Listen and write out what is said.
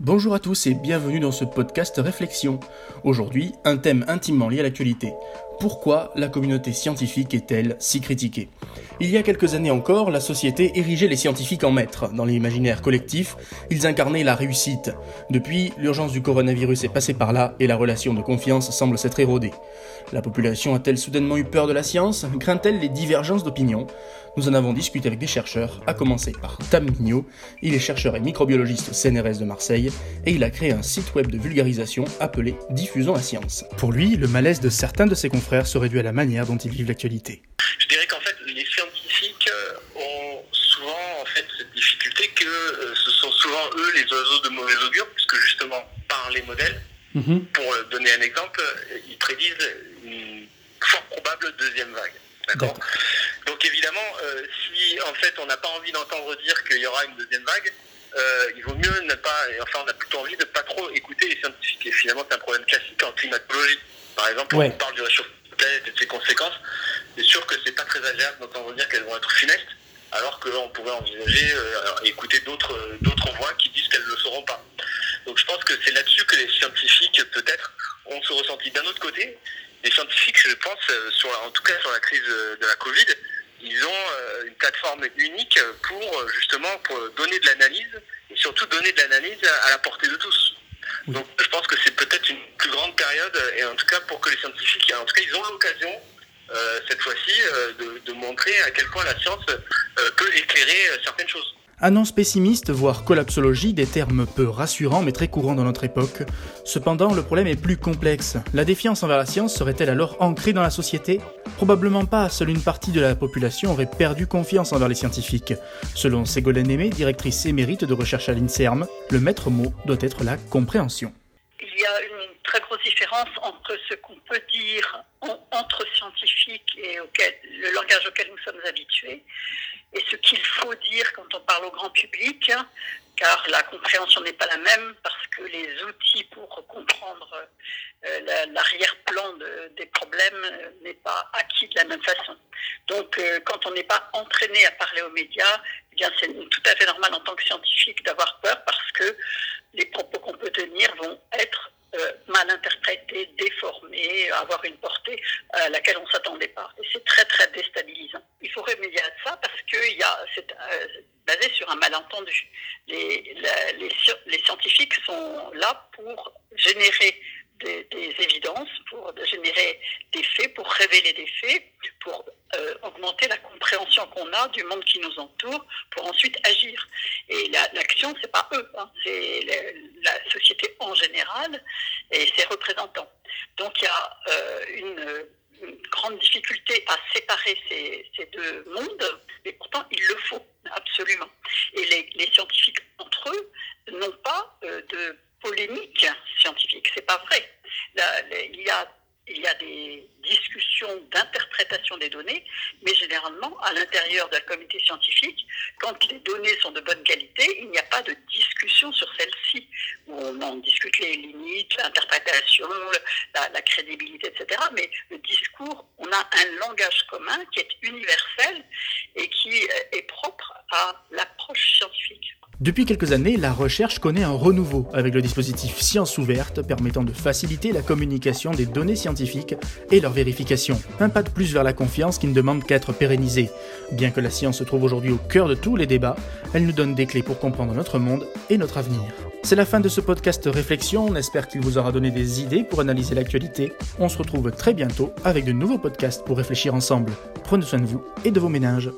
Bonjour à tous et bienvenue dans ce podcast Réflexion. Aujourd'hui, un thème intimement lié à l'actualité. Pourquoi la communauté scientifique est-elle si critiquée Il y a quelques années encore, la société érigeait les scientifiques en maîtres. Dans l'imaginaire collectif, ils incarnaient la réussite. Depuis, l'urgence du coronavirus est passée par là et la relation de confiance semble s'être érodée. La population a-t-elle soudainement eu peur de la science? Craint-elle les divergences d'opinion? Nous en avons discuté avec des chercheurs, à commencer par Tam Mignot. Il est chercheur et microbiologiste CNRS de Marseille et il a créé un site web de vulgarisation appelé Diffusons la science. Pour lui, le malaise de certains de ses confrères se à la manière dont ils vivent l'actualité. Je dirais qu'en fait, les scientifiques euh, ont souvent en fait cette difficulté que euh, ce sont souvent eux les oiseaux de mauvais augure, puisque justement par les modèles, mhm. pour donner un exemple, ils prédisent une fort probable deuxième vague. D'accord Donc évidemment, euh, si en fait on n'a pas envie d'entendre dire qu'il y aura une deuxième vague, il vaut mieux ne pas, enfin on a plutôt envie de pas trop écouter les scientifiques. Et finalement c'est un problème classique en climatologie. Par exemple, on parle du réchauffement et de ses conséquences, c'est sûr que c'est pas très agréable d'entendre dire qu'elles vont être funestes, alors qu'on pourrait envisager euh, écouter d'autres d'autres voix qui disent qu'elles ne le seront pas. Donc je pense que c'est là-dessus que les scientifiques peut-être ont se ressenti. D'un autre côté, les scientifiques, je pense, euh, sur en tout cas sur la crise de la Covid, ils ont euh, une plateforme unique pour justement pour donner de l'analyse et surtout donner de l'analyse à la portée de tous. Donc je pense que c'est peut-être une plus grande période, et en tout cas pour que les scientifiques, en tout cas ils ont l'occasion euh, cette fois-ci euh, de, montrer à quel point la science euh, peut éclairer certaines choses. Annonce pessimiste, voire collapsologie, des termes peu rassurants mais très courants dans notre époque. Cependant, le problème est plus complexe. La défiance envers la science serait-elle alors ancrée dans la société? Probablement pas, seule une partie de la population aurait perdu confiance envers les scientifiques. Selon Ségolène Aimé, directrice émérite de recherche à l'INSERM, le maître mot doit être la compréhension. Il y a une très grosse différence entre ce qu'on peut dire entre scientifiques et le langage auquel nous sommes habitués et ce qu'il faut dire quand on parle au grand public, car la compréhension n'est pas la même parce que les outils pour comprendre euh, l'arrière-plan des problèmes euh, n'est pas acquis de la même façon. Donc, euh, quand on n'est pas entraîné à parler aux médias, eh bien c'est tout à fait normal en tant que scientifique d'avoir peur parce que les propos qu'on peut tenir vont être mal interprétés, déformés, avoir une portée à laquelle on ne s'attendait pas. Et c'est très très déstabilisant. Il faut remédier à ça parce que y a, c'est basé sur un malentendu. Les, scientifiques sont là pour générer des, évidences, pour générer des faits, pour révéler des faits, pour euh, augmenter la compréhension qu'on a du monde qui nous entoure, pour ensuite agir. Et l'action, c'est pas eux, hein, c'est la société en général et ses représentants. Donc il y a euh, une, grande difficulté à séparer ces, deux mondes, mais pourtant il le faut absolument. Et les, les scientifiques entre eux n'ont pas euh, scientifique. C'est pas vrai. il y a il y a des discussions d'interprétation des données, mais généralement, à l'intérieur la communauté scientifique, quand les données sont de bonne qualité, il n'y a pas de discussion sur celles-ci. On en discute les limites, l'interprétation, la, la, crédibilité, etc. Mais le discours, on a un langage commun qui est universel et qui est propre à l'approche scientifique. Depuis quelques années, la recherche connaît un renouveau avec le dispositif Science ouverte permettant de faciliter la communication des données scientifiques et leur vérification. Un pas de plus vers la confiance qui ne demande qu'à être pérennisée. Bien que la science se trouve aujourd'hui au cœur de tous les débats, elle nous donne des clés pour comprendre notre monde et notre avenir. C'est la fin de ce podcast Réflexion, on espère qu'il vous aura donné des idées pour analyser l'actualité. On se retrouve très bientôt avec de nouveaux podcasts pour réfléchir ensemble. Prenez soin de vous et de vos ménages.